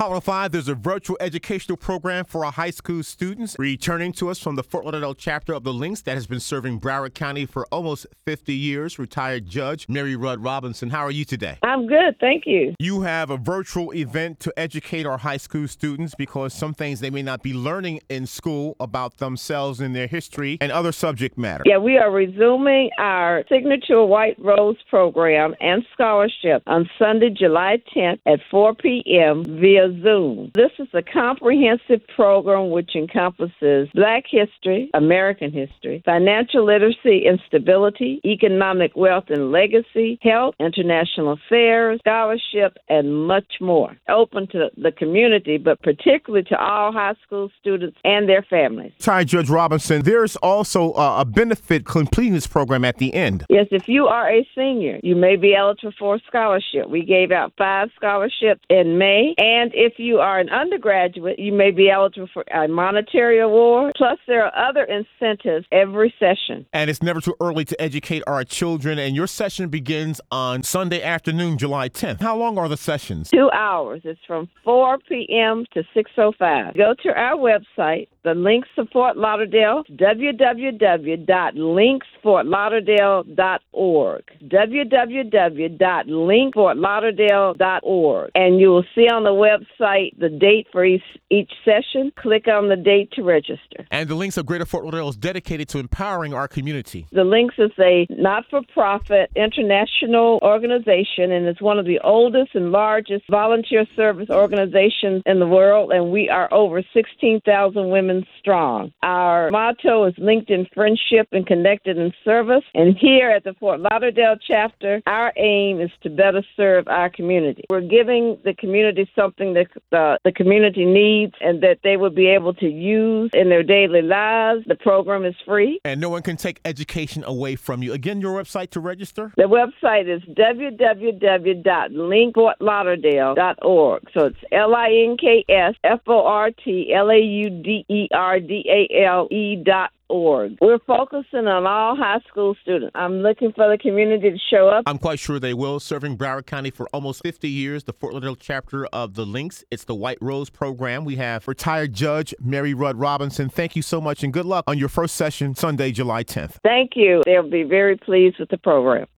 Hollow 5, there's a virtual educational program for our high school students returning to us from the Fort Lauderdale chapter of the Links that has been serving Broward County for almost 50 years. Retired Judge Mary Rudd Robinson, how are you today? I'm good, thank you. You have a virtual event to educate our high school students because some things they may not be learning in school about themselves and their history and other subject matter. Yeah, we are resuming our signature White Rose program and scholarship on Sunday, July 10th at 4 p.m. via Zoom. This is a comprehensive program which encompasses Black history, American history, financial literacy and stability, economic wealth and legacy, health, international affairs, scholarship, and much more. Open to the community, but particularly to all high school students and their families. Sorry, Judge Robinson, there's also uh, a benefit completing this program at the end. Yes, if you are a senior, you may be eligible for a scholarship. We gave out five scholarships in May, and if you are an undergraduate, you may be eligible for a monetary award. Plus, there are other incentives every session. And it's never too early to educate our children. And your session begins on Sunday afternoon, July 10th. How long are the sessions? Two hours. It's from 4 p.m. to 6:05. Go to our website, the links to Fort Lauderdale, www.linksfortlauderdale.org. www.linkfortlauderdale.org. And you will see on the website the date for each, each session. Click on the date to register. And the Links of Greater Fort Lauderdale is dedicated to empowering our community. The Links is a not for profit international organization and it's one of the oldest and largest volunteer service organizations in the world. And we are over 16,000 women strong. Our motto is linked in friendship and connected in service. And here at the Fort Lauderdale chapter, our aim is to better serve our community. We're giving the community something that uh, the community needs and that they will be able to use in their daily lives. The program is free. And no one can take education away from you. Again, your website to register? The website is www.linkfortlauderdale.org. So it's L I N K S F O R T L A U D E R D A L E dot org. We're focusing on all high school students. I'm looking for the community to show up. I'm quite sure they will. Serving Broward County for almost 50 years, the Fort Lauderdale chapter of the Links. It's the White Rose program. We have retired Judge Mary Rudd Robinson. Thank you so much and good luck on your first session Sunday, July 10th. Thank you. They'll be very pleased with the program.